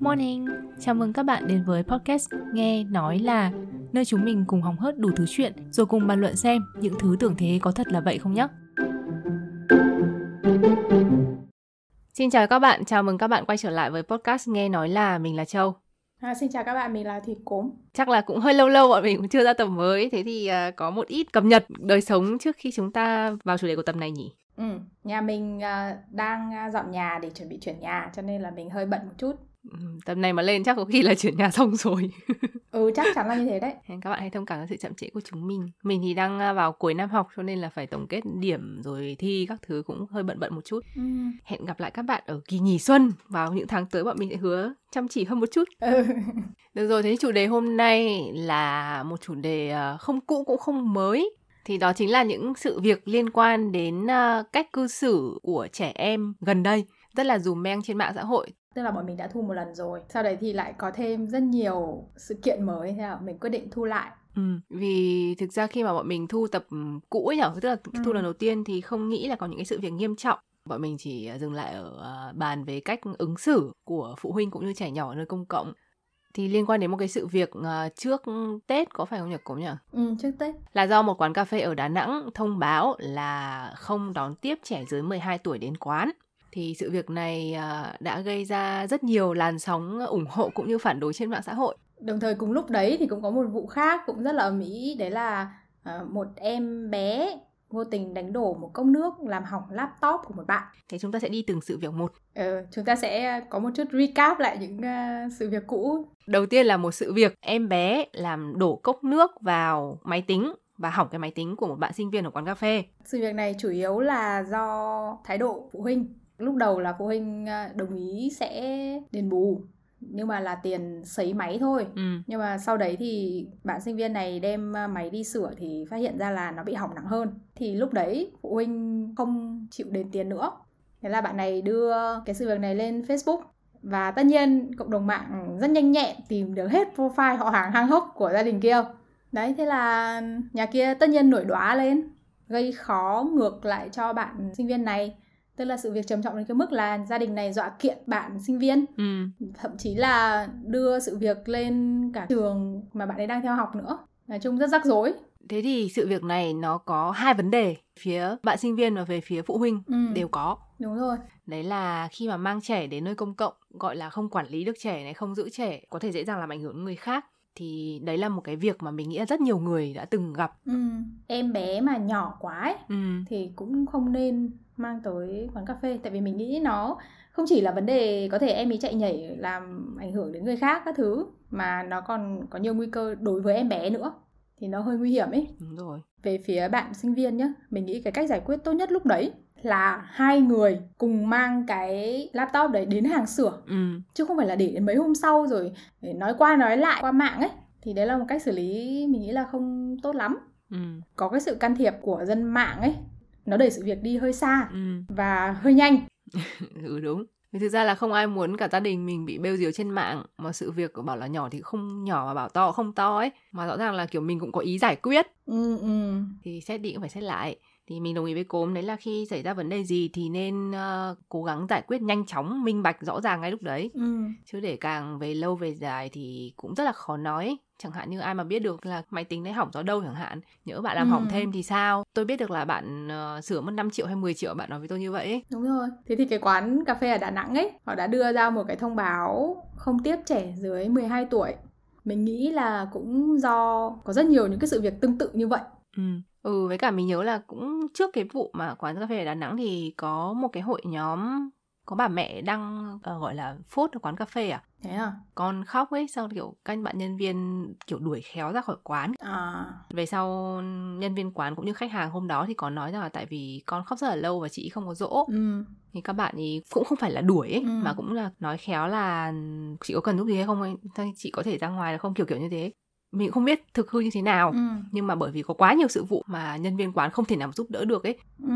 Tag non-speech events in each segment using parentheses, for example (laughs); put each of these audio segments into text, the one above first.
Morning, chào mừng các bạn đến với podcast Nghe Nói Là Nơi chúng mình cùng hóng hớt đủ thứ chuyện Rồi cùng bàn luận xem những thứ tưởng thế có thật là vậy không nhé Xin chào các bạn, chào mừng các bạn quay trở lại với podcast Nghe Nói Là Mình là Châu À, xin chào các bạn, mình là Thịt Cốm. Chắc là cũng hơi lâu lâu bọn mình cũng chưa ra tập mới, thế thì uh, có một ít cập nhật đời sống trước khi chúng ta vào chủ đề của tập này nhỉ? Ừ, nhà mình uh, đang uh, dọn nhà để chuẩn bị chuyển nhà, cho nên là mình hơi bận một chút. Ừ, tập này mà lên chắc có khi là chuyển nhà (laughs) xong rồi. ừ, chắc chắn là như thế đấy. Các bạn hãy thông cảm với sự chậm trễ của chúng mình. Mình thì đang vào cuối năm học cho nên là phải tổng kết điểm rồi thi các thứ cũng hơi bận bận một chút. Ừ. Hẹn gặp lại các bạn ở kỳ nghỉ xuân vào những tháng tới bọn mình sẽ hứa chăm chỉ hơn một chút. Ừ. (laughs) Được rồi, thế chủ đề hôm nay là một chủ đề không cũ cũng không mới thì đó chính là những sự việc liên quan đến cách cư xử của trẻ em gần đây rất là dùm meng trên mạng xã hội tức là bọn mình đã thu một lần rồi sau đấy thì lại có thêm rất nhiều sự kiện mới thế là mình quyết định thu lại Ừ, vì thực ra khi mà bọn mình thu tập cũ ấy nhở, tức là thu ừ. lần đầu tiên thì không nghĩ là có những cái sự việc nghiêm trọng. Bọn mình chỉ dừng lại ở uh, bàn về cách ứng xử của phụ huynh cũng như trẻ nhỏ ở nơi công cộng. Thì liên quan đến một cái sự việc uh, trước Tết có phải không nhỉ cũng nhỉ? Ừ, trước Tết. Là do một quán cà phê ở Đà Nẵng thông báo là không đón tiếp trẻ dưới 12 tuổi đến quán thì sự việc này à, đã gây ra rất nhiều làn sóng ủng hộ cũng như phản đối trên mạng xã hội. Đồng thời cùng lúc đấy thì cũng có một vụ khác cũng rất là ầm ĩ đấy là à, một em bé vô tình đánh đổ một cốc nước làm hỏng laptop của một bạn. Thế chúng ta sẽ đi từng sự việc một. Ừ, chúng ta sẽ có một chút recap lại những uh, sự việc cũ. Đầu tiên là một sự việc em bé làm đổ cốc nước vào máy tính và hỏng cái máy tính của một bạn sinh viên ở quán cà phê. Sự việc này chủ yếu là do thái độ phụ huynh lúc đầu là phụ huynh à, đồng ý sẽ đền bù nhưng mà là tiền sấy máy thôi. Ừ. nhưng mà sau đấy thì bạn sinh viên này đem à, máy đi sửa thì phát hiện ra là nó bị hỏng nặng hơn. Thì lúc đấy phụ huynh không chịu đền tiền nữa. Thế là bạn này đưa cái sự việc này lên facebook. Và tất nhiên cộng đồng mạng rất nhanh nhẹn tìm được hết profile họ hàng hang hốc của gia đình kia. Đấy thế là nhà kia tất nhiên nổi đoá lên gây khó ngược lại cho bạn sinh viên này tức là sự việc trầm trọng đến cái mức là gia đình này dọa kiện bạn sinh viên. Ừ. thậm chí là đưa sự việc lên cả trường mà bạn ấy đang theo học nữa. Nói chung rất rắc rối. Thế thì sự việc này nó có hai vấn đề phía bạn sinh viên và về phía phụ huynh. Ừ. đều có. Đúng rồi. Đấy là khi mà mang trẻ đến nơi công cộng gọi là không quản lý được trẻ này không giữ trẻ có thể dễ dàng làm ảnh hưởng đến người khác thì đấy là một cái việc mà mình nghĩ là rất nhiều người đã từng gặp. Ừ. em bé mà nhỏ quá ấy, ừ. thì cũng không nên mang tới quán cà phê. Tại vì mình nghĩ nó không chỉ là vấn đề có thể em ấy chạy nhảy làm ảnh hưởng đến người khác các thứ mà nó còn có nhiều nguy cơ đối với em bé nữa. Thì nó hơi nguy hiểm ấy. Đúng rồi. Về phía bạn sinh viên nhá mình nghĩ cái cách giải quyết tốt nhất lúc đấy là hai người cùng mang cái laptop đấy đến hàng sửa ừ. chứ không phải là để đến mấy hôm sau rồi để nói qua nói lại qua mạng ấy thì đấy là một cách xử lý mình nghĩ là không tốt lắm ừ. có cái sự can thiệp của dân mạng ấy nó đẩy sự việc đi hơi xa ừ. và hơi nhanh (laughs) ừ đúng vì thực ra là không ai muốn cả gia đình mình bị bêu diều trên mạng mà sự việc của bảo là nhỏ thì không nhỏ mà bảo to không to ấy mà rõ ràng là kiểu mình cũng có ý giải quyết ừ, ừ. thì xét đi cũng phải xét lại thì mình đồng ý với cốm đấy là khi xảy ra vấn đề gì thì nên uh, cố gắng giải quyết nhanh chóng minh bạch rõ ràng ngay lúc đấy. Ừ. chứ để càng về lâu về dài thì cũng rất là khó nói. Chẳng hạn như ai mà biết được là máy tính đấy hỏng do đâu chẳng hạn nhớ bạn làm ừ. hỏng thêm thì sao? Tôi biết được là bạn uh, sửa mất 5 triệu hay 10 triệu bạn nói với tôi như vậy đúng rồi. Thế thì cái quán cà phê ở Đà Nẵng ấy họ đã đưa ra một cái thông báo không tiếp trẻ dưới 12 tuổi. Mình nghĩ là cũng do có rất nhiều những cái sự việc tương tự như vậy. Ừ Ừ, với cả mình nhớ là cũng trước cái vụ mà quán cà phê ở Đà Nẵng thì có một cái hội nhóm có bà mẹ đang uh, gọi là phốt ở quán cà phê à? Thế à? Con khóc ấy sau kiểu canh bạn nhân viên kiểu đuổi khéo ra khỏi quán. À. Về sau nhân viên quán cũng như khách hàng hôm đó thì có nói rằng là tại vì con khóc rất là lâu và chị không có dỗ. Ừ. thì các bạn ý cũng không phải là đuổi ấy ừ. mà cũng là nói khéo là chị có cần giúp gì hay không chị có thể ra ngoài là không kiểu kiểu như thế mình không biết thực hư như thế nào ừ. nhưng mà bởi vì có quá nhiều sự vụ mà nhân viên quán không thể nào giúp đỡ được ấy ừ.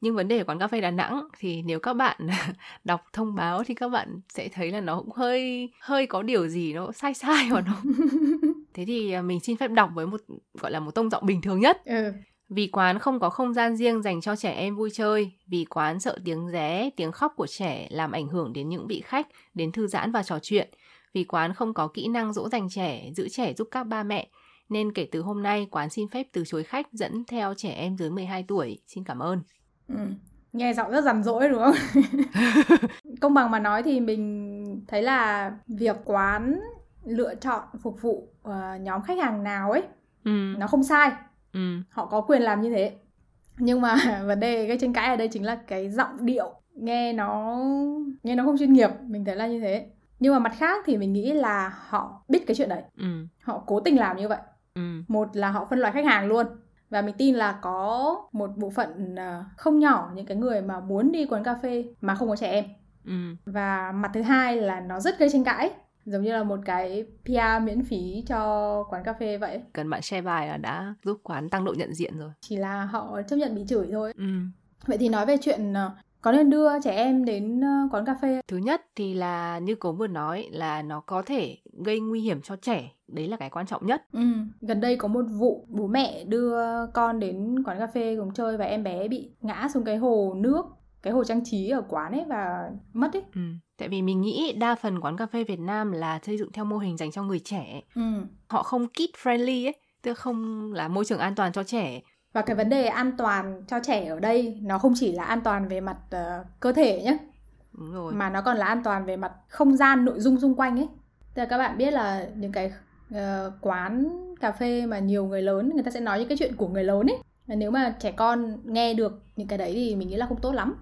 nhưng vấn đề ở quán cà phê đà nẵng thì nếu các bạn (laughs) đọc thông báo thì các bạn sẽ thấy là nó cũng hơi hơi có điều gì nó sai sai hoặc nó (laughs) thế thì à, mình xin phép đọc với một gọi là một tông giọng bình thường nhất ừ. Vì quán không có không gian riêng dành cho trẻ em vui chơi, vì quán sợ tiếng ré, tiếng khóc của trẻ làm ảnh hưởng đến những vị khách đến thư giãn và trò chuyện, vì quán không có kỹ năng dỗ dành trẻ, giữ trẻ giúp các ba mẹ, nên kể từ hôm nay quán xin phép từ chối khách dẫn theo trẻ em dưới 12 tuổi. Xin cảm ơn. Ừ. Nghe giọng rất rằn rỗi đúng không? (laughs) Công bằng mà nói thì mình thấy là việc quán lựa chọn phục vụ uh, nhóm khách hàng nào ấy ừ. nó không sai ừ. họ có quyền làm như thế nhưng mà (laughs) vấn đề gây tranh cãi ở đây chính là cái giọng điệu nghe nó nghe nó không chuyên nghiệp mình thấy là như thế nhưng mà mặt khác thì mình nghĩ là họ biết cái chuyện đấy ừ. họ cố tình làm như vậy ừ. một là họ phân loại khách hàng luôn và mình tin là có một bộ phận ờ, không nhỏ những cái người mà muốn đi quán cà phê mà không có trẻ em ừ. và mặt thứ hai là nó rất gây tranh cãi giống như là một cái PR miễn phí cho quán cà phê vậy. Cần bạn share bài là đã giúp quán tăng độ nhận diện rồi. Chỉ là họ chấp nhận bị chửi thôi. Ừ. Vậy thì nói về chuyện ờ, có nên đưa trẻ em đến ờ, quán cà phê? Thứ nhất thì là như cố vừa nói là nó có thể gây nguy hiểm cho trẻ. Đấy là cái quan trọng nhất. Ừ. Gần đây có một vụ bố mẹ đưa con đến quán cà phê cùng chơi và em bé bị ngã xuống cái hồ nước cái hồ trang trí ở quán ấy và mất ấy. Ừ. Tại vì mình nghĩ đa phần quán cà phê Việt Nam là xây dựng theo mô hình dành cho người trẻ. Ừ. Họ không kid friendly ấy, tức không là môi trường an toàn cho trẻ. Và cái vấn đề an toàn cho trẻ ở đây nó không chỉ là an toàn về mặt uh, cơ thể nhé. Đúng rồi. Mà nó còn là an toàn về mặt không gian nội dung xung quanh ấy. Tức là các bạn biết là những cái uh, quán cà phê mà nhiều người lớn người ta sẽ nói những cái chuyện của người lớn ấy. Nếu mà trẻ con nghe được những cái đấy thì mình nghĩ là không tốt lắm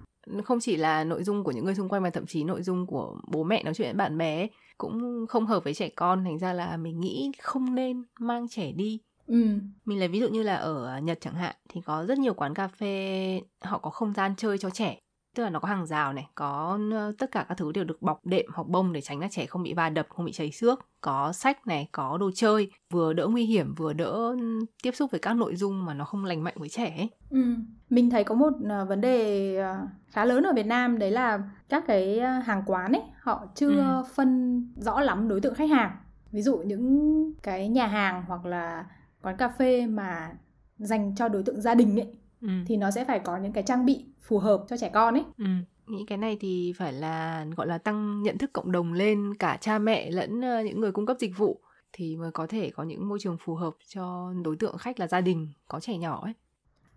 không chỉ là nội dung của những người xung quanh mà thậm chí nội dung của bố mẹ nói chuyện với bạn bè cũng không hợp với trẻ con thành ra là mình nghĩ không nên mang trẻ đi Ừ. Mình lấy ví dụ như là ở Nhật chẳng hạn thì có rất nhiều quán cà phê họ có không gian chơi cho trẻ tức là nó có hàng rào này có tất cả các thứ đều được bọc đệm hoặc bông để tránh các trẻ không bị va đập không bị chảy xước có sách này có đồ chơi vừa đỡ nguy hiểm vừa đỡ tiếp xúc với các nội dung mà nó không lành mạnh với trẻ ấy. Ừ. mình thấy có một uh, vấn đề uh, khá lớn ở Việt Nam đấy là các cái hàng quán ấy họ chưa ừ. phân rõ lắm đối tượng khách hàng ví dụ những cái nhà hàng hoặc là quán cà phê mà dành cho đối tượng gia đình ấy ừ. thì nó sẽ phải có những cái trang bị phù hợp cho trẻ con ấy ừ. nghĩ cái này thì phải là gọi là tăng nhận thức cộng đồng lên cả cha mẹ lẫn ờ, những người cung cấp dịch vụ thì mới có thể có những môi trường phù hợp cho đối tượng khách là gia đình có trẻ nhỏ ấy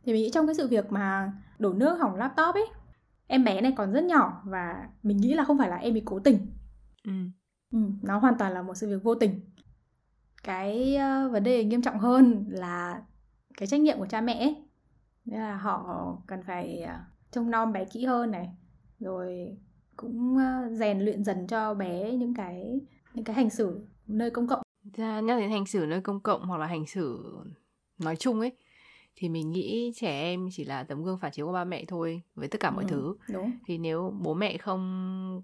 thì mình nghĩ trong cái sự việc mà đổ nước hỏng laptop ấy em bé này còn rất nhỏ và mình nghĩ là không phải là em bị cố tình ừ. Ừ, nó hoàn toàn là một sự việc vô tình cái uh, vấn đề nghiêm trọng hơn là cái trách nhiệm của cha mẹ ấy. Nên là họ cần phải à, trông nom bé kỹ hơn này rồi cũng à, rèn luyện dần cho bé những cái những cái hành xử nơi công cộng. Ra nhắc đến hành xử nơi công cộng hoặc là hành xử nói chung ấy thì mình nghĩ trẻ em chỉ là tấm gương phản chiếu của ba mẹ thôi với tất cả mọi ừ, thứ. đúng. thì nếu bố mẹ không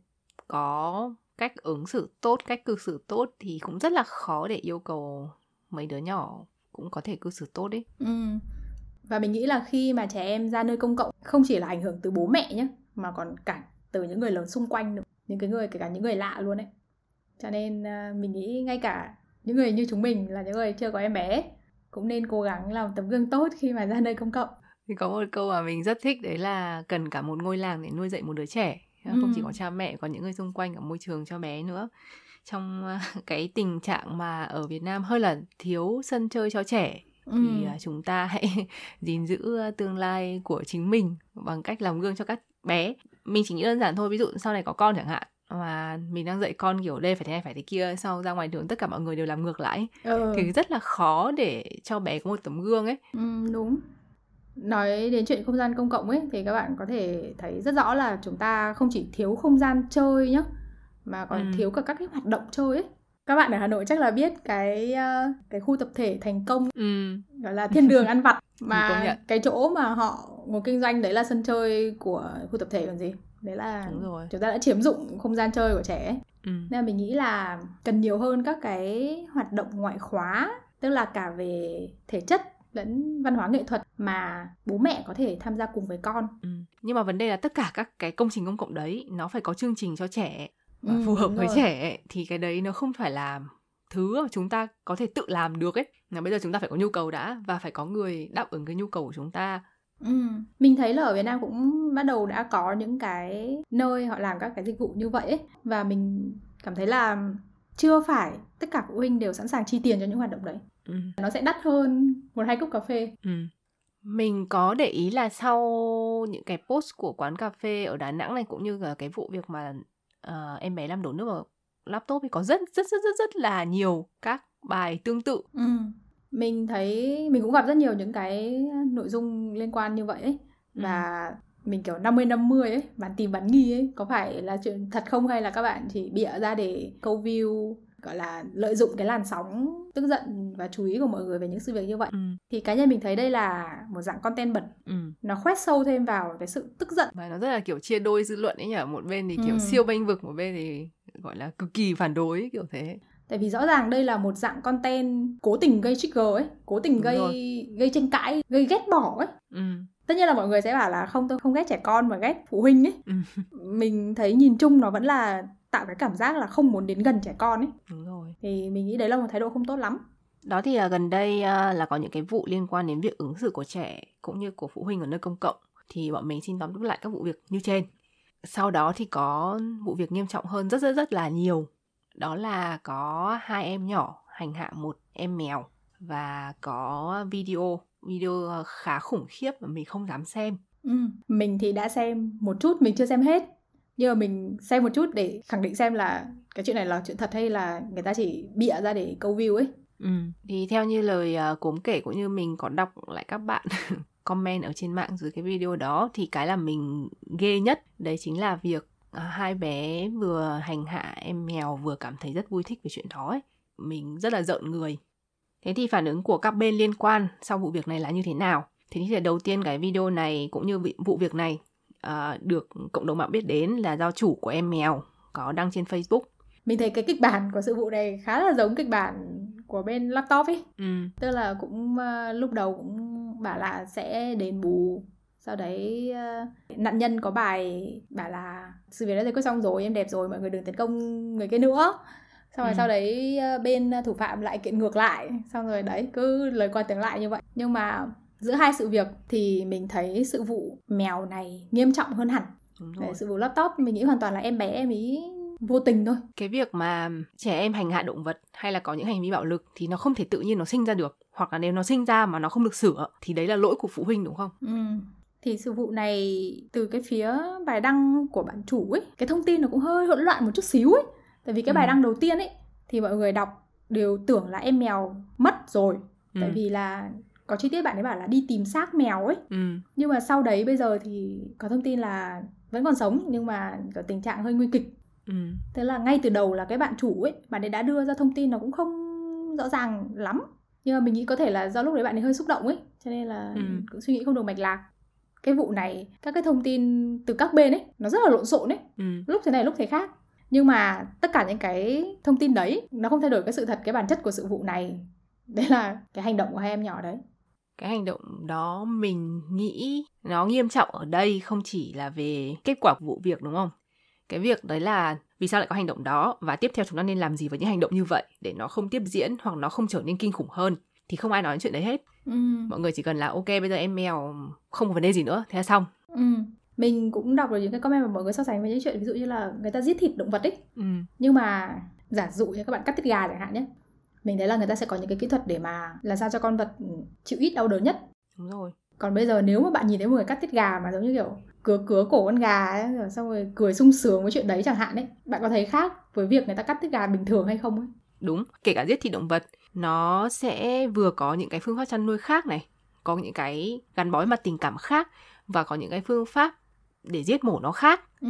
có cách ứng xử tốt cách cư xử tốt thì cũng rất là khó để yêu cầu mấy đứa nhỏ cũng có thể cư xử tốt đấy. Ừ. Và mình nghĩ là khi mà trẻ em ra nơi công cộng không chỉ là ảnh hưởng từ bố mẹ nhé mà còn cả từ những người lớn xung quanh nữa những cái người kể cả những người lạ luôn đấy. Cho nên uh, mình nghĩ ngay cả những người như chúng mình là những người chưa có em bé cũng nên cố gắng làm tấm gương tốt khi mà ra nơi công cộng. Thì có một câu mà mình rất thích đấy là cần cả một ngôi làng để nuôi dạy một đứa trẻ không ừ. chỉ có cha mẹ còn những người xung quanh ở môi trường cho bé nữa trong (laughs) cái tình trạng mà ở Việt Nam hơi là thiếu sân chơi cho trẻ ừ. thì uh, chúng ta hãy (laughs) gìn giữ tương lai của chính mình bằng cách làm gương cho các bé mình chỉ nghĩ đơn giản thôi ví dụ sau này có con chẳng hạn mà mình đang dạy con kiểu đây phải thế này phải thế kia sau ra ngoài đường tất cả mọi người đều làm ngược lại ừ. thì rất là khó để cho bé có một tấm gương ấy ừ, đúng nói đến chuyện không gian công cộng ấy thì các bạn có thể thấy rất rõ là chúng ta không chỉ thiếu không gian chơi nhá mà còn ừ. thiếu cả các cái hoạt động chơi ấy các bạn ở Hà Nội chắc là biết cái uh, cái khu tập thể thành công ừ. gọi là thiên đường ăn vặt (laughs) mà cái chỗ mà họ ngồi kinh doanh đấy là sân chơi của khu tập thể còn gì đấy là Đúng rồi. chúng ta đã chiếm dụng không gian chơi của trẻ Ừ. nên là mình nghĩ là cần nhiều hơn các cái hoạt động ngoại khóa tức là cả về thể chất lẫn văn hóa nghệ thuật mà bố mẹ có thể tham gia cùng với con ừ. nhưng mà vấn đề là tất cả các cái công trình công cộng đấy nó phải có chương trình cho trẻ và ừ, phù hợp với trẻ thì cái đấy nó không phải là thứ mà chúng ta có thể tự làm được ấy là bây giờ chúng ta phải có nhu cầu đã và phải có người đáp ứng cái nhu cầu của chúng ta Ừ. Mình thấy là ở Việt Nam cũng bắt đầu đã có những cái nơi họ làm các cái dịch vụ như vậy ấy. và mình cảm thấy là chưa phải tất cả phụ huynh đều sẵn sàng chi tiền cho những hoạt động đấy. Ừ. Nó sẽ đắt hơn một hai cốc cà phê. Ừ. Mình có để ý là sau những cái post của quán cà phê ở Đà Nẵng này cũng như là cái vụ việc mà uh, em bé làm đổ nước vào laptop thì có rất rất rất rất rất là nhiều các bài tương tự. Ừ mình thấy mình cũng gặp rất nhiều những cái nội dung liên quan như vậy ấy ừ. và ừ. mình kiểu 50 50 ấy, bạn tìm bạn nghi ấy, có phải là chuyện thật không hay là các bạn chỉ bịa ra để câu view gọi là lợi dụng cái làn sóng tức giận và chú ý của mọi người về những sự việc như vậy ừ. thì cá nhân mình thấy đây là một dạng content bẩn ừ. nó khoét sâu thêm vào cái sự tức giận và nó rất là kiểu chia đôi dư luận ấy nhở một bên thì kiểu ừ. siêu bênh vực một bên thì gọi là cực kỳ phản đối kiểu thế tại vì rõ ràng đây là một dạng content cố tình gây trigger ấy cố tình gây gây tranh cãi gây ghét bỏ ấy ừ. tất nhiên là mọi người sẽ bảo là không tôi không ghét trẻ con mà ghét phụ huynh ấy ừ. mình thấy nhìn chung nó vẫn là tạo cái cảm giác là không muốn đến gần trẻ con ấy. Đúng rồi. Thì mình nghĩ đấy là một thái độ không tốt lắm. Đó thì là gần đây à, là có những cái vụ liên quan đến việc ứng xử của trẻ cũng như của phụ huynh ở nơi công cộng thì bọn mình xin tóm tắt lại các vụ việc như trên. Sau đó thì có vụ việc nghiêm trọng hơn rất rất rất là nhiều. Đó là có hai em nhỏ hành hạ một em mèo và có video video khá khủng khiếp mà mình không dám xem. Ừ, mình thì đã xem một chút mình chưa xem hết nhưng mà mình xem một chút để khẳng định xem là cái chuyện này là chuyện thật hay là người ta chỉ bịa ra để câu view ấy ừ. thì theo như lời à, uh, cốm kể cũng như mình có đọc lại các bạn (laughs) comment ở trên mạng dưới cái video đó thì cái là mình ghê nhất đấy chính là việc uh, hai bé vừa hành hạ em mèo vừa cảm thấy rất vui thích về chuyện đó ấy. Mình rất là giận người. Thế thì phản ứng của các bên liên quan sau vụ việc này là như thế nào? Thế thì đầu tiên cái video này cũng như vụ việc này uh, được cộng đồng mạng biết đến là do chủ của em mèo có đăng trên Facebook. Mình thấy cái kịch bản của sự vụ này khá là giống kịch bản của bên laptop ấy. Ừ. Tức là cũng uh, lúc đầu cũng bảo là sẽ đền bù sau đấy uh, nạn nhân có bài bảo là sự việc đã giải quyết xong rồi em đẹp rồi mọi người đừng tấn công người kia nữa xong rồi ừ. sau đấy bên thủ phạm lại kiện ngược lại xong rồi đấy cứ lời qua tiếng lại như vậy nhưng mà giữa hai sự việc thì mình thấy sự vụ mèo này nghiêm trọng hơn hẳn. Để sự vụ laptop mình nghĩ hoàn toàn là em bé em ý vô tình thôi. Cái việc mà trẻ em hành hạ động vật hay là có những hành vi bạo lực thì nó không thể tự nhiên nó sinh ra được. Hoặc là nếu nó sinh ra mà nó không được sửa thì đấy là lỗi của phụ huynh đúng không? Ừ. Thì sự vụ này từ cái phía bài đăng của bạn chủ ấy cái thông tin nó cũng hơi hỗn loạn một chút xíu ấy. Tại vì cái bài ừ. đăng đầu tiên ấy thì mọi người đọc đều tưởng là em mèo mất rồi. Ừ. tại vì là có chi tiết bạn ấy bảo là đi tìm xác mèo ấy ừ. nhưng mà sau đấy bây giờ thì có thông tin là vẫn còn sống nhưng mà có tình trạng hơi nguy kịch ừ. thế là ngay từ đầu là cái bạn chủ ấy bạn ấy đã đưa ra thông tin nó cũng không rõ ràng lắm nhưng mà mình nghĩ có thể là do lúc đấy bạn ấy hơi xúc động ấy cho nên là ừ. cũng suy nghĩ không được mạch lạc cái vụ này các cái thông tin từ các bên ấy nó rất là lộn xộn ấy ừ. lúc thế này lúc thế khác nhưng mà tất cả những cái thông tin đấy nó không thay đổi cái sự thật cái bản chất của sự vụ này đấy là cái hành động của hai em nhỏ đấy cái hành động đó mình nghĩ nó nghiêm trọng ở đây không chỉ là về kết quả của vụ việc đúng không cái việc đấy là vì sao lại có hành động đó và tiếp theo chúng ta nên làm gì với những hành động như vậy để nó không tiếp diễn hoặc nó không trở nên kinh khủng hơn thì không ai nói đến chuyện đấy hết ừ. mọi người chỉ cần là ok bây giờ em mèo không có vấn đề gì nữa thế là xong ừ. mình cũng đọc được những cái comment mà mọi người so sánh với những chuyện ví dụ như là người ta giết thịt động vật ấy ừ. nhưng mà giả dụ như các bạn cắt tiết gà chẳng hạn nhé mình thấy là người ta sẽ có những cái kỹ thuật để mà làm sao cho con vật chịu ít đau đớn nhất. Đúng rồi. Còn bây giờ nếu mà bạn nhìn thấy một người cắt tiết gà mà giống như kiểu cứa cứa cổ con gà ấy, rồi xong rồi cười sung sướng với chuyện đấy chẳng hạn ấy bạn có thấy khác với việc người ta cắt tiết gà bình thường hay không ấy? Đúng kể cả giết thịt động vật nó sẽ vừa có những cái phương pháp chăn nuôi khác này có những cái gắn bó mặt tình cảm khác và có những cái phương pháp để giết mổ nó khác. Ừ.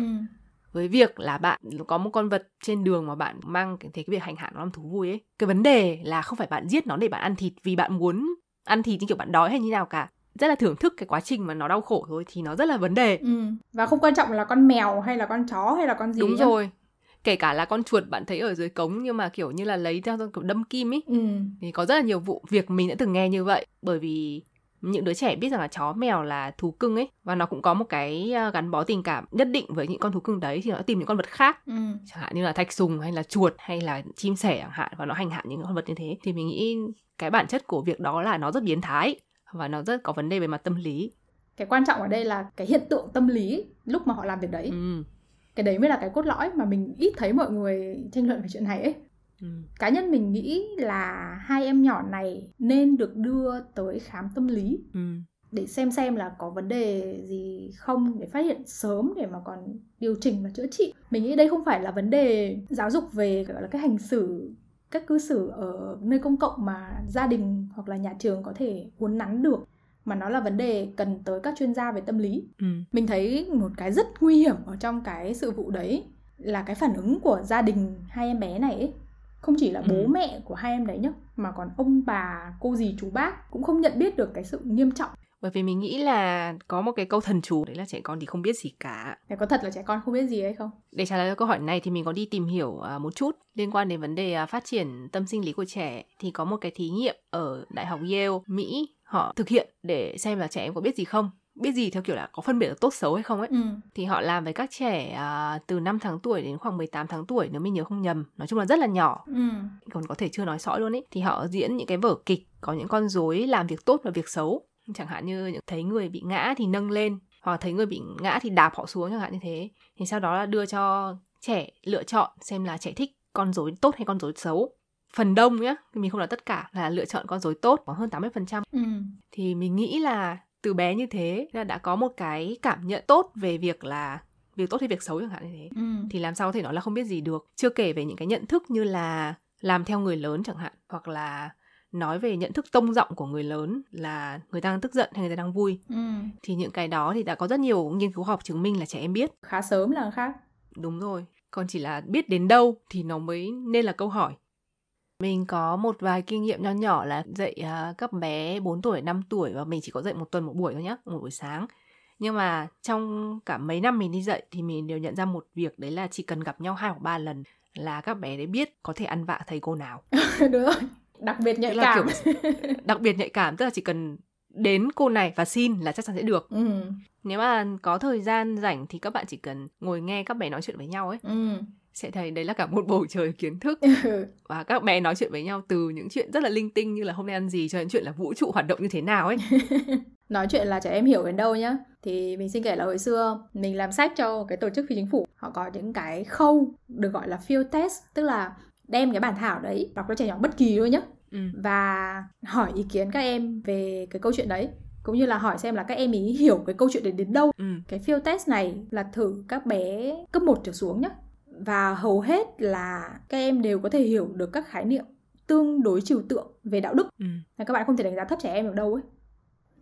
với việc là bạn có một con vật trên đường mà bạn mang thấy cái việc hành hạ nó làm thú vui ấy cái vấn đề là không phải bạn giết nó để bạn ăn thịt vì bạn muốn ăn thịt như kiểu bạn đói hay như nào cả rất là thưởng thức cái quá trình mà nó đau khổ thôi thì nó rất là vấn đề ừ. và không quan trọng là con mèo hay là con chó hay là con gì đúng nhá. rồi kể cả là con chuột bạn thấy ở dưới cống nhưng mà kiểu như là lấy theo kiểu đâm kim ấy ừ. thì có rất là nhiều vụ việc mình đã từng nghe như vậy bởi vì những đứa trẻ biết rằng là chó mèo là thú cưng ấy và nó cũng có một cái ờ, gắn bó tình cảm nhất định với những con thú cưng đấy thì nó tìm những con vật khác ừ. chẳng hạn như là thạch sùng hay là chuột hay là chim sẻ chẳng hạn và nó hành hạ những con vật như thế thì mình nghĩ cái bản chất của việc đó là nó rất biến thái và nó rất có vấn đề về mặt tâm lý cái quan trọng ở đây là cái hiện tượng tâm lý lúc mà họ làm việc đấy ừ. cái đấy mới là cái cốt lõi mà mình ít thấy mọi người tranh luận về chuyện này ấy ừ. cá nhân mình nghĩ là hai em nhỏ này nên được đưa tới khám tâm lý ừ. để xem xem là có vấn đề gì không để phát hiện sớm để mà còn điều chỉnh và chữa trị mình nghĩ đây không phải là vấn đề giáo dục về gọi là cái hành xử các cư xử ở nơi công cộng mà gia đình hoặc là nhà trường có thể uốn nắn được mà nó là vấn đề cần tới các chuyên gia về tâm lý ừ. mình thấy một cái rất nguy hiểm ở trong cái sự vụ đấy là cái phản ứng của gia đình hai em bé này ấy. Không chỉ là bố ừ. mẹ của hai em đấy nhá mà còn ông bà cô dì chú bác cũng không nhận biết được cái sự nghiêm trọng. Bởi vì mình nghĩ là có một cái câu thần chú đấy là trẻ con thì không biết gì cả. Thế có thật là trẻ con không biết gì hay không? Để trả lời câu hỏi này thì mình có đi tìm hiểu à, một chút liên quan đến vấn đề à, phát triển tâm sinh lý của trẻ. Thì có một cái thí nghiệm ở đại học Yale Mỹ họ thực hiện để xem là trẻ em có biết gì không biết gì theo kiểu là có phân biệt được tốt xấu hay không ấy ừ. thì họ làm với các trẻ à, từ 5 tháng tuổi đến khoảng 18 tháng tuổi nếu mình nhớ không nhầm nói chung là rất là nhỏ ừ. còn có thể chưa nói rõ luôn ấy thì họ diễn những cái vở kịch có những con rối làm việc tốt và việc xấu chẳng hạn như thấy người bị ngã thì nâng lên hoặc thấy người bị ngã thì đạp họ xuống chẳng hạn như thế thì sau đó là đưa cho trẻ lựa chọn xem là trẻ thích con rối tốt hay con rối xấu phần đông nhá mình không nói tất cả là lựa chọn con rối tốt có hơn 80% ừ. thì mình nghĩ là từ bé như thế là đã có một cái cảm nhận tốt về việc là việc tốt hay việc xấu chẳng hạn như thế. Ừ. thì làm sao có thể nói là không biết gì được. Chưa kể về những cái nhận thức như là làm theo người lớn chẳng hạn hoặc là nói về nhận thức tông giọng của người lớn là người ta đang tức giận hay người ta đang vui. Ừ. thì những cái đó thì đã có rất nhiều nghiên cứu học chứng minh là trẻ em biết. Khá sớm là khác. Đúng rồi. Còn chỉ là biết đến đâu thì nó mới nên là câu hỏi mình có một vài kinh nghiệm nho nhỏ là dạy uh, các bé 4 tuổi, 5 tuổi và mình chỉ có dạy một tuần một buổi thôi nhá, một buổi sáng. Nhưng mà trong cả mấy năm mình đi dạy thì mình đều nhận ra một việc đấy là chỉ cần gặp nhau hai hoặc ba lần là các bé đấy biết có thể ăn vạ thầy cô nào. (laughs) Đúng rồi. Đặc biệt nhạy cảm. Kiểu, (laughs) đặc biệt nhạy cảm tức là chỉ cần đến cô này và xin là chắc chắn sẽ được. Ừ. Nếu mà có thời gian rảnh thì các bạn chỉ cần ngồi nghe các bé nói chuyện với nhau ấy. Ừ sẽ thấy đấy là cả một bầu trời kiến thức ừ. và các bé nói chuyện với nhau từ những chuyện rất là linh tinh như là hôm nay ăn gì cho đến chuyện là vũ trụ hoạt động như thế nào ấy (laughs) nói chuyện là trẻ em hiểu đến đâu nhá thì mình xin kể là hồi xưa mình làm sách cho cái tổ chức phi chính phủ họ có những cái khâu được gọi là field test tức là đem cái bản thảo đấy đọc cho trẻ nhỏ bất kỳ thôi nhá ừ. và hỏi ý kiến các em về cái câu chuyện đấy cũng như là hỏi xem là các em ý hiểu cái câu chuyện đấy đến đâu ừ. cái field test này là thử các bé cấp 1 trở xuống nhá và hầu hết là các em đều có thể hiểu được các khái niệm tương đối trừu tượng về đạo đức. Ừ. các bạn không thể đánh giá thấp trẻ em được đâu ấy.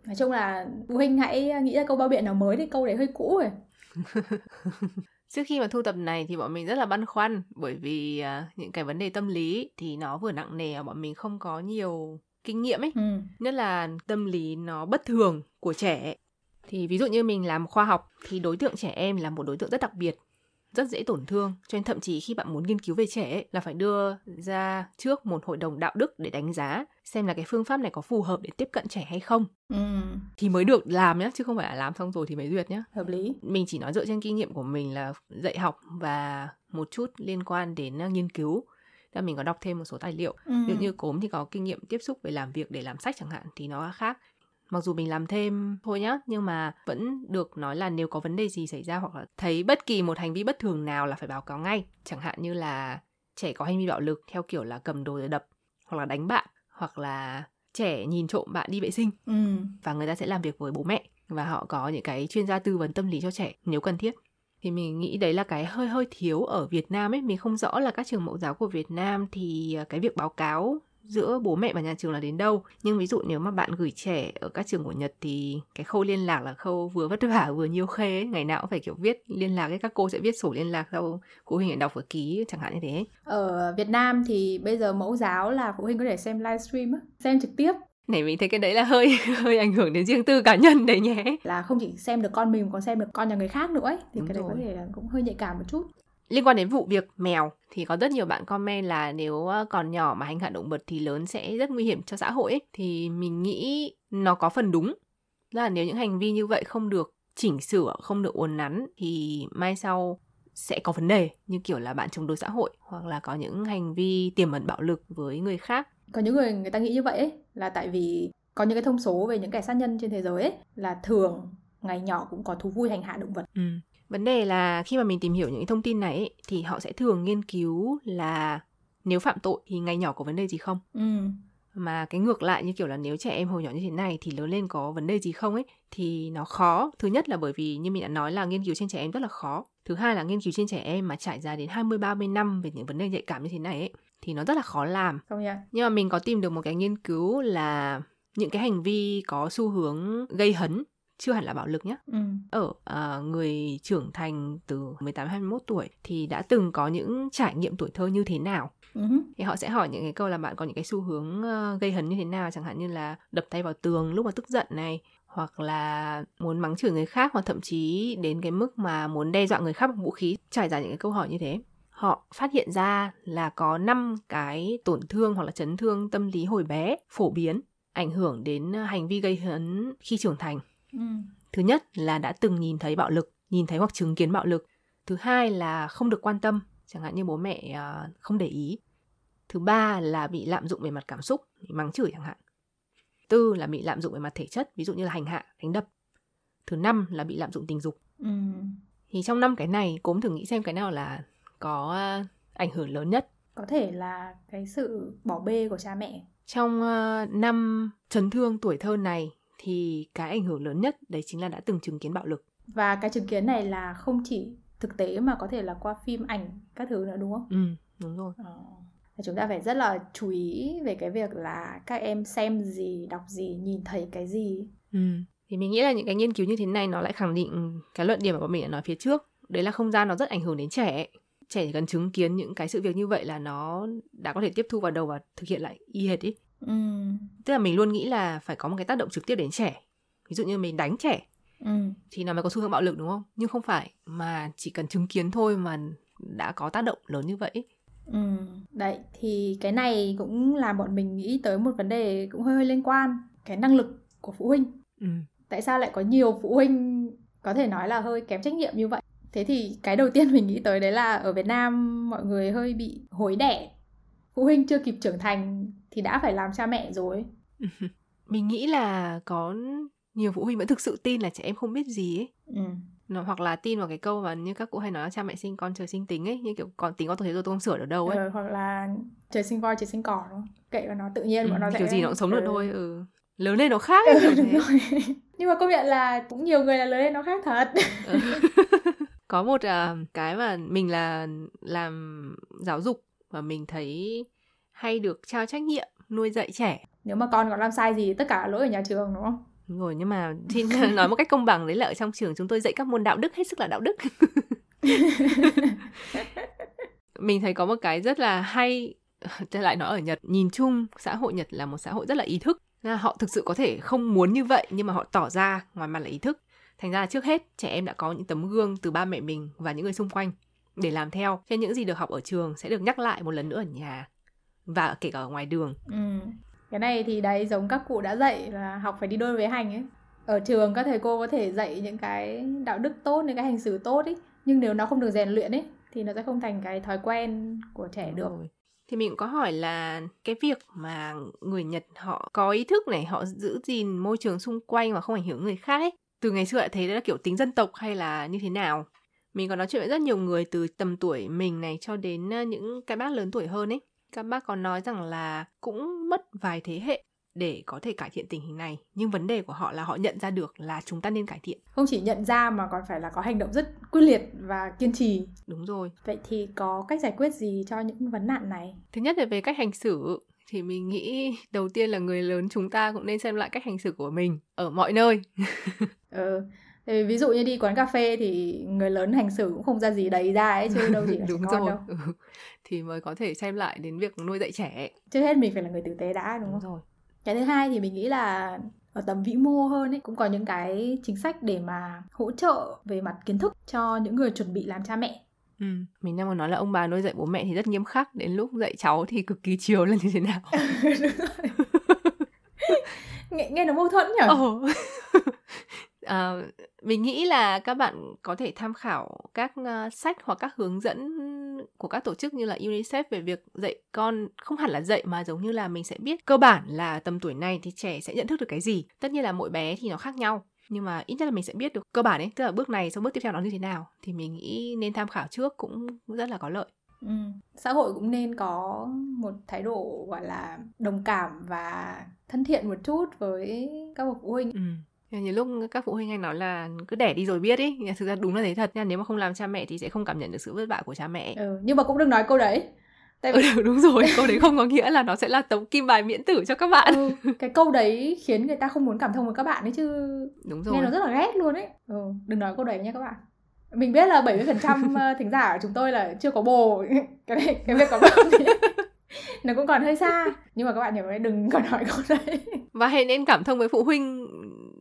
Nói chung là phụ huynh hãy nghĩ ra câu bao biện nào mới thì câu đấy hơi cũ rồi. (laughs) Trước khi mà thu tập này thì bọn mình rất là băn khoăn bởi vì uh, những cái vấn đề tâm lý thì nó vừa nặng nề bọn mình không có nhiều kinh nghiệm ấy. Ừ. nhất là tâm lý nó bất thường của trẻ. Thì ví dụ như mình làm khoa học thì đối tượng trẻ em là một đối tượng rất đặc biệt rất dễ tổn thương. Cho nên thậm chí khi bạn muốn nghiên cứu về trẻ ấy, là phải đưa ra trước một hội đồng đạo đức để đánh giá xem là cái phương pháp này có phù hợp để tiếp cận trẻ hay không. Ừ. thì mới được làm nhé chứ không phải là làm xong rồi thì mới duyệt nhé hợp lý. Mình chỉ nói dựa trên kinh nghiệm của mình là dạy học và một chút liên quan đến uh, nghiên cứu. Là mình có đọc thêm một số tài liệu. Ừ. dụ như cốm thì có kinh nghiệm tiếp xúc về làm việc để làm sách chẳng hạn thì nó khác mặc dù mình làm thêm thôi nhá nhưng mà vẫn được nói là nếu có vấn đề gì xảy ra hoặc là thấy bất kỳ một hành vi bất thường nào là phải báo cáo ngay. Chẳng hạn như là trẻ có hành vi bạo lực theo kiểu là cầm đồ để đập hoặc là đánh bạn hoặc là trẻ nhìn trộm bạn đi vệ sinh. Ừ. và người ta sẽ làm việc với bố mẹ và họ có những cái chuyên gia tư vấn tâm lý cho trẻ nếu cần thiết. Thì mình nghĩ đấy là cái hơi hơi thiếu ở Việt Nam ấy. Mình không rõ là các trường mẫu giáo của Việt Nam thì cái việc báo cáo giữa bố mẹ và nhà trường là đến đâu. Nhưng ví dụ nếu mà bạn gửi trẻ ở các trường của Nhật thì cái khâu liên lạc là khâu vừa vất vả vừa nhiều khê ấy. ngày nào cũng phải kiểu viết liên lạc ấy. Các cô sẽ viết sổ liên lạc sau phụ huynh đọc và ký chẳng hạn như thế. Ở Việt Nam thì bây giờ mẫu giáo là phụ huynh có thể xem livestream xem trực tiếp. Này mình thấy cái đấy là hơi (laughs) hơi ảnh hưởng đến riêng tư cá nhân đấy nhé. Là không chỉ xem được con mình còn xem được con nhà người khác nữa ấy. Thì đúng cái rồi. đấy có thể là cũng hơi nhạy cảm một chút liên quan đến vụ việc mèo thì có rất nhiều bạn comment là nếu còn nhỏ mà hành hạ động vật thì lớn sẽ rất nguy hiểm cho xã hội ấy. thì mình nghĩ nó có phần đúng là nếu những hành vi như vậy không được chỉnh sửa không được uốn nắn thì mai sau sẽ có vấn đề như kiểu là bạn chống đối xã hội hoặc là có những hành vi tiềm ẩn bạo lực với người khác có những người người ta nghĩ như vậy ấy, là tại vì có những cái thông số về những kẻ sát nhân trên thế giới ấy, là thường ngày nhỏ cũng có thú vui hành hạ động vật ừ. Vấn đề là khi mà mình tìm hiểu những thông tin này ấy, thì họ sẽ thường nghiên cứu là nếu phạm tội thì ngày nhỏ có vấn đề gì không? Ừ. Mà cái ngược lại như kiểu là nếu trẻ em hồi nhỏ như thế này thì lớn lên có vấn đề gì không ấy thì nó khó. Thứ nhất là bởi vì như mình đã nói là nghiên cứu trên trẻ em rất là khó. Thứ hai là nghiên cứu trên trẻ em mà trải dài đến 20 30 năm về những vấn đề nhạy cảm như thế này ấy thì nó rất là khó làm. Không nhận. nhưng mà mình có tìm được một cái nghiên cứu là những cái hành vi có xu hướng gây hấn chưa hẳn là bạo lực nhé. Ừ. Ở uh, người trưởng thành từ 18 21 tuổi thì đã từng có những trải nghiệm tuổi thơ như thế nào Uh-huh. thì họ sẽ hỏi những cái câu là bạn có những cái xu hướng uh, gây hấn như thế nào chẳng hạn như là đập tay vào tường lúc mà tức giận này hoặc là muốn mắng chửi người khác hoặc thậm chí đến cái mức mà muốn đe dọa người khác bằng vũ khí trải dài những cái câu hỏi như thế họ phát hiện ra là có 5 cái tổn thương hoặc là chấn thương tâm lý hồi bé phổ biến ảnh hưởng đến hành vi gây hấn khi trưởng thành. Ừ. Thứ nhất là đã từng nhìn thấy bạo lực, nhìn thấy hoặc chứng kiến bạo lực. Thứ hai là không được quan tâm, chẳng hạn như bố mẹ uh, không để ý thứ ba là bị lạm dụng về mặt cảm xúc bị mắng chửi chẳng hạn tư là bị lạm dụng về mặt thể chất ví dụ như là hành hạ đánh đập thứ năm là bị lạm dụng tình dục ừ. thì trong năm cái này cốm thử nghĩ xem cái nào là có uh, ảnh hưởng lớn nhất có thể là cái sự bỏ bê của cha mẹ trong uh, năm chấn thương tuổi thơ này thì cái ảnh hưởng lớn nhất đấy chính là đã từng chứng kiến bạo lực. Và cái chứng kiến này là không chỉ thực tế mà có thể là qua phim ảnh các thứ nữa đúng không? Ừ đúng rồi. Ờ. Chúng ta phải rất là chú ý về cái việc là các em xem gì đọc gì nhìn thấy cái gì. Ừ. thì mình nghĩ là những cái nghiên cứu như thế này nó lại khẳng định cái luận điểm mà bọn mình đã nói phía trước. Đấy là không gian nó rất ảnh hưởng đến trẻ trẻ chỉ cần chứng kiến những cái sự việc như vậy là nó đã có thể tiếp thu vào đầu và thực hiện lại y hệt ý ừ. tức là mình luôn nghĩ là phải có một cái tác động trực tiếp đến trẻ ví dụ như mình đánh trẻ ừ. thì nó mới có xu hướng bạo lực đúng không nhưng không phải mà chỉ cần chứng kiến thôi mà đã có tác động lớn như vậy Ừ, đấy thì cái này cũng làm bọn mình nghĩ tới một vấn đề cũng hơi hơi liên quan cái năng lực của phụ huynh. Ừ. Tại sao lại có nhiều phụ huynh có thể nói là hơi kém trách nhiệm như vậy? Thế thì cái đầu tiên (laughs) mình nghĩ tới đấy là ở Việt Nam mọi người hơi bị hối đẻ. Phụ huynh chưa kịp trưởng thành thì đã phải làm cha mẹ rồi. Mình nghĩ là có nhiều phụ huynh vẫn thực sự tin là trẻ em không biết gì ấy. Ừ nó hoặc là tin vào cái câu mà như các cụ hay nói là cha mẹ sinh con trời sinh tính ấy như kiểu còn tính con tôi thấy rồi tôi không sửa được đâu ấy ừ, hoặc là trời sinh voi trời sinh cỏ đúng không kệ vào nó tự nhiên ừ, bọn nó kiểu gì nó cũng sống được ừ. thôi ừ lớn lên nó khác ấy, ừ, đúng rồi. (laughs) nhưng mà công nhận là cũng nhiều người là lớn lên nó khác thật ừ. (laughs) có một uh, cái mà mình là làm giáo dục và mình thấy hay được trao trách nhiệm nuôi dạy trẻ. Nếu mà con có làm sai gì tất cả lỗi ở nhà trường đúng không? Đúng rồi nhưng mà xin (laughs) nói một cách công bằng đấy là ở trong trường chúng tôi dạy các môn đạo đức hết sức là đạo đức. (laughs) Mình thấy có một cái rất là hay trở (laughs) lại nó ở Nhật nhìn chung xã hội Nhật là một xã hội rất là ý thức. Là họ thực sự có thể không muốn như vậy nhưng mà họ tỏ ra ngoài mặt là ý thức. Thành ra trước hết trẻ em đã có những tấm gương từ ba mẹ mình và những người xung quanh để làm theo cho những gì được học ở trường sẽ được nhắc lại một lần nữa ở nhà và kể cả ở ngoài đường. Ừ. Cái này thì đấy giống các cụ đã dạy là học phải đi đôi với hành ấy. Ở trường các thầy cô có thể dạy những cái đạo đức tốt những cái hành xử tốt ấy nhưng nếu nó không được rèn luyện ấy thì nó sẽ không thành cái thói quen của trẻ được. rồi. thì mình cũng có hỏi là cái việc mà người Nhật họ có ý thức này họ giữ gìn môi trường xung quanh và không ảnh hưởng người khác ấy từ ngày xưa lại thấy đó là kiểu tính dân tộc hay là như thế nào mình có nói chuyện với rất nhiều người từ tầm tuổi mình này cho đến những cái bác lớn tuổi hơn ấy. Các bác có nói rằng là cũng mất vài thế hệ để có thể cải thiện tình hình này nhưng vấn đề của họ là họ nhận ra được là chúng ta nên cải thiện. Không chỉ nhận ra mà còn phải là có hành động rất quyết liệt và kiên trì. Đúng rồi. Vậy thì có cách giải quyết gì cho những vấn nạn này? Thứ nhất là về cách hành xử thì mình nghĩ đầu tiên là người lớn chúng ta cũng nên xem lại cách hành xử của mình ở mọi nơi. Ừ (laughs) thì ví dụ như đi quán cà phê thì người lớn hành xử cũng không ra gì đầy ra ấy chứ đâu (laughs) chỉ là đúng con rồi. đâu. Ừ. Thì mới có thể xem lại đến việc nuôi dạy trẻ. Trước hết mình phải là người tử tế đã đúng, đúng không? Rồi. Cái thứ hai thì mình nghĩ là ở tầm vĩ mô hơn ấy cũng có những cái chính sách để mà hỗ trợ về mặt kiến thức cho những người chuẩn bị làm cha mẹ ừ. mình đang muốn nói là ông bà nuôi dạy bố mẹ thì rất nghiêm khắc đến lúc dạy cháu thì cực kỳ chiều là như thế nào (laughs) (laughs) nghe, nghe nó mâu thuẫn nhỉ oh. à, mình nghĩ là các bạn có thể tham khảo các uh, sách hoặc các hướng dẫn của các tổ chức như là UNICEF về việc dạy con không hẳn là dạy mà giống như là mình sẽ biết cơ bản là tầm tuổi này thì trẻ sẽ nhận thức được cái gì. Tất nhiên là mỗi bé thì nó khác nhau nhưng mà ít nhất là mình sẽ biết được cơ bản ấy tức là bước này sau bước tiếp theo nó như thế nào thì mình nghĩ nên tham khảo trước cũng rất là có lợi. Ừ. xã hội cũng nên có một thái độ gọi là đồng cảm và thân thiện một chút với các bậc phụ huynh. Ừ nhiều lúc các phụ huynh hay nói là cứ đẻ đi rồi biết ý. Thực ra đúng là thế thật nha nếu mà không làm cha mẹ thì sẽ không cảm nhận được sự vất vả của cha mẹ. Ừ, nhưng mà cũng đừng nói câu đấy. Tại vì... ừ, (laughs) đúng rồi câu đấy (laughs) không có nghĩa là nó sẽ là tấm kim bài miễn tử cho các bạn. Ừ, cái câu đấy khiến người ta không muốn cảm thông với các bạn ấy chứ đúng rồi nghe nó rất là ghét luôn ấy. Ừ, đừng nói câu đấy nha các bạn. Mình biết là 70% (laughs) ờ, thính giả của chúng tôi là chưa có bồ. Cái này cái việc có bồ thì nó cũng còn hơi xa. Nhưng mà các bạn nhớ đừng có nói câu đấy. Và hãy nên cảm thông với phụ huynh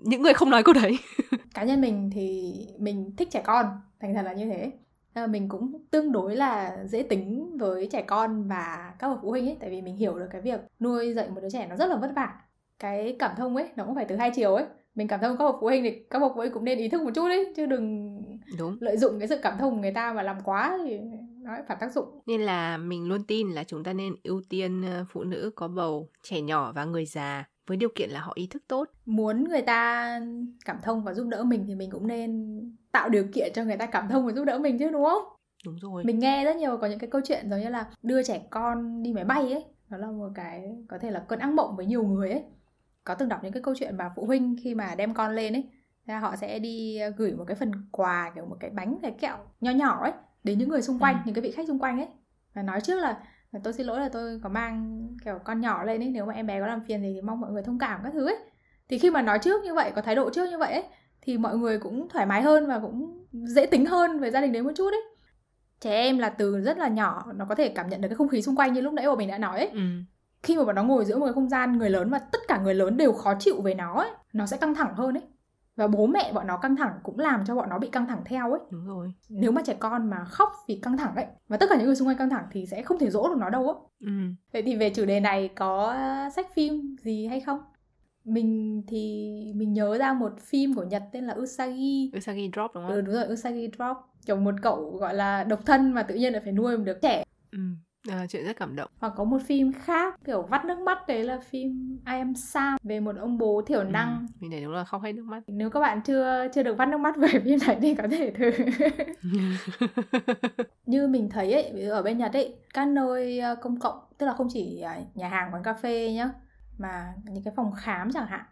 những người không nói câu đấy. (laughs) Cá nhân mình thì mình thích trẻ con thành thật là như thế. À, mình cũng tương đối là dễ tính với trẻ con và các bậc phụ huynh ấy tại vì mình hiểu được cái việc nuôi dạy một đứa trẻ nó rất là vất vả. Cái cảm thông ấy nó cũng phải từ hai chiều ấy. Mình cảm thông các bậc phụ huynh thì các bậc phụ huynh cũng nên ý thức một chút đấy chứ đừng Đúng. lợi dụng cái sự cảm thông của người ta mà làm quá thì nó phản tác dụng. Nên là mình luôn tin là chúng ta nên ưu tiên ờ, phụ nữ có bầu trẻ nhỏ và người già với điều kiện là họ ý thức tốt. Muốn người ta cảm thông và giúp đỡ mình thì mình cũng nên tạo điều kiện cho người ta cảm thông và giúp đỡ mình chứ đúng không? Đúng rồi. Mình nghe rất nhiều có những cái câu chuyện giống như là đưa trẻ con đi máy bay ấy đó là một cái có thể là cơn ác mộng với nhiều người ấy. Có từng đọc những cái câu chuyện mà phụ huynh khi mà đem con lên ấy họ sẽ đi gửi một cái phần quà kiểu một cái bánh cái kẹo nho nhỏ ấy đến những người xung quanh ừ. những cái vị khách xung quanh ấy. Và nói trước là tôi xin lỗi là tôi có mang kiểu con nhỏ lên ấy nếu mà em bé có làm phiền gì thì mong mọi người thông cảm các thứ ấy. Thì khi mà nói trước như vậy có thái độ trước như vậy ấy thì mọi người cũng thoải mái hơn và cũng dễ tính hơn với gia đình đấy một chút ấy. Trẻ em là từ rất là nhỏ nó có thể cảm nhận được cái không khí xung quanh như lúc nãy bọn mình đã nói ấy. Ừ. khi mà bọn nó ngồi giữa một cái không gian người lớn và tất cả người lớn đều khó chịu về nó ấy nó sẽ căng thẳng hơn ấy và bố mẹ bọn nó căng thẳng cũng làm cho bọn nó bị căng thẳng theo ấy. Đúng rồi. Nếu mà trẻ con mà khóc vì căng thẳng ấy và tất cả những người xung quanh căng thẳng thì sẽ không thể dỗ được nó đâu á. Ừ. vậy thì về chủ đề này có sách phim gì hay không? Mình thì mình nhớ ra một phim của Nhật tên là Usagi. Usagi Drop đúng không? Ừ đúng rồi Usagi Drop. Kiểu một cậu gọi là độc thân mà tự nhiên lại phải nuôi một đứa trẻ. Ừ. À, chuyện rất cảm động. Hoặc có một phim khác kiểu vắt nước mắt đấy là phim I Am Sam về một ông bố thiểu ừ, năng. ừ, mình để đúng là không hay nước mắt. Nếu các bạn chưa chưa được vắt nước mắt về (laughs) phim này thì có thể thử. (laughs) Như mình thấy ấy ở bên Nhật ấy các nơi ờ, công cộng tức là không chỉ ờ, nhà hàng quán cà phê nhá mà những cái phòng khám chẳng hạn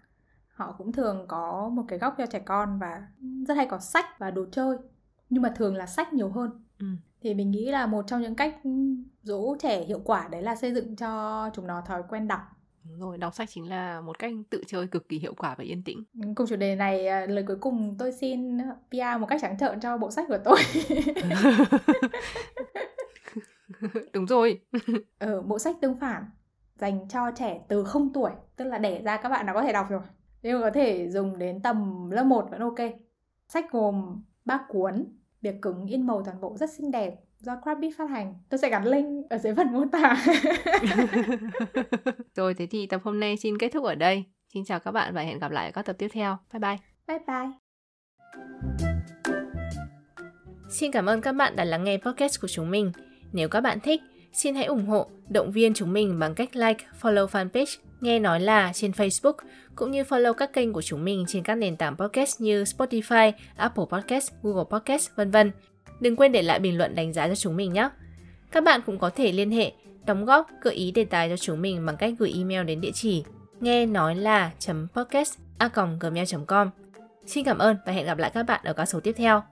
họ cũng thường có một cái góc cho trẻ con và rất hay có sách và đồ chơi nhưng mà thường là sách nhiều hơn. Ừ. thì mình nghĩ là một trong những cách dỗ trẻ hiệu quả đấy là xây dựng cho chúng nó thói quen đọc Đúng rồi, đọc sách chính là một cách tự chơi cực kỳ hiệu quả và yên tĩnh. Cùng chủ đề này, à, lời cuối cùng tôi xin PR một cách trắng trợn cho bộ sách của tôi. (laughs) Đúng rồi. Ở (laughs) bộ sách tương phản dành cho trẻ từ 0 tuổi, tức là đẻ ra các bạn đã có thể đọc rồi. Nhưng có thể dùng đến tầm lớp 1 vẫn ok. Sách gồm 3 cuốn, bìa cứng in màu toàn bộ rất xinh đẹp do Crabbeat phát hành. Tôi sẽ gắn link ở dưới phần mô tả. (laughs) Rồi thế thì tập hôm nay xin kết thúc ở đây. Xin chào các bạn và hẹn gặp lại ở các tập tiếp theo. Bye bye. Bye bye. Xin cảm ơn các bạn đã lắng nghe podcast của chúng mình. Nếu các bạn thích, xin hãy ủng hộ, động viên chúng mình bằng cách like, follow fanpage Nghe nói là trên Facebook, cũng như follow các kênh của chúng mình trên các nền tảng podcast như Spotify, Apple Podcast, Google Podcast, vân vân. Đừng quên để lại bình luận đánh giá cho chúng mình nhé. Các bạn cũng có thể liên hệ, đóng góp, gợi ý đề tài cho chúng mình bằng cách gửi email đến địa chỉ nghe nói là podcast a gmail.com. Xin cảm ơn và hẹn gặp lại các bạn ở các số tiếp theo.